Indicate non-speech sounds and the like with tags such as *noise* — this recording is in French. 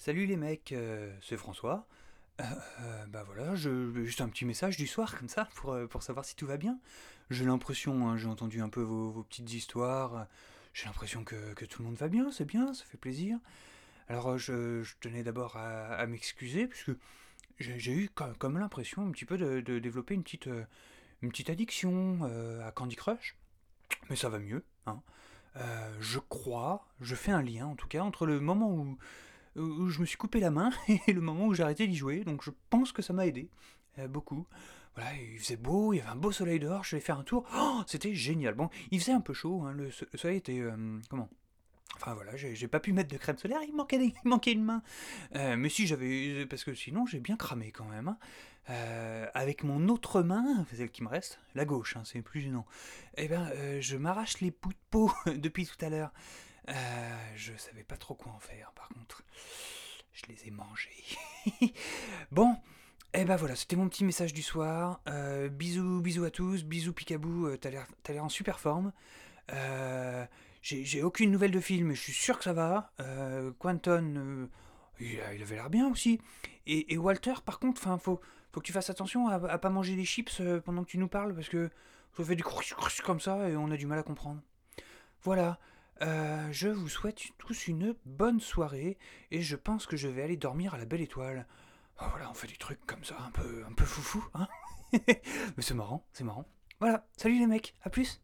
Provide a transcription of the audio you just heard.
Salut les mecs, euh, c'est François. Euh, euh, bah voilà, juste un petit message du soir comme ça pour, euh, pour savoir si tout va bien. J'ai l'impression, hein, j'ai entendu un peu vos, vos petites histoires, j'ai l'impression que, que tout le monde va bien, c'est bien, ça fait plaisir. Alors je, je tenais d'abord à, à m'excuser puisque j'ai eu comme, comme l'impression un petit peu de, de développer une petite, une petite addiction à Candy Crush, mais ça va mieux. Hein. Je crois, je fais un lien en tout cas entre le moment où où je me suis coupé la main *laughs* et le moment où j'ai arrêté d'y jouer. Donc je pense que ça m'a aidé euh, beaucoup. Voilà, il faisait beau, il y avait un beau soleil dehors, je vais faire un tour. *gasps* Oh, c'était génial. Bon, il faisait un peu chaud, hein, le, so- le soleil était... euh, comment? Enfin voilà, j'ai pas pu mettre de crème solaire, il manquait, *laughs* il manquait une main. Euh, mais si j'avais... Parce que sinon j'ai bien cramé quand même. hein. Euh, avec mon autre main, celle qui me reste, la gauche, hein, c'est plus gênant. Eh euh, je m'arrache les bouts de peau *laughs* depuis tout à l'heure. Euh, je savais pas trop quoi en faire, par contre. Les ai mangés. *laughs* bon, eh ben voilà, c'était mon petit message du soir. Euh, bisous, bisous à tous, bisous Picabou, euh, t'as l'air, en super forme. Euh, j'ai, aucune nouvelle de film, mais je suis sûr que ça va. Euh, Quanton, euh, il, avait l'air bien aussi. Et, et Walter, par contre, enfin, faut, faut que tu fasses attention à, à pas manger des chips pendant que tu nous parles, parce que ça fait du crouch crouch comme ça et on a du mal à comprendre. Voilà. Euh, je vous souhaite tous une bonne soirée et je pense que je vais aller dormir à la belle étoile. Oh, voilà, on fait des trucs comme ça, un peu, un peu foufou, hein *laughs* Mais c'est marrant, c'est marrant. Voilà, salut les mecs, à plus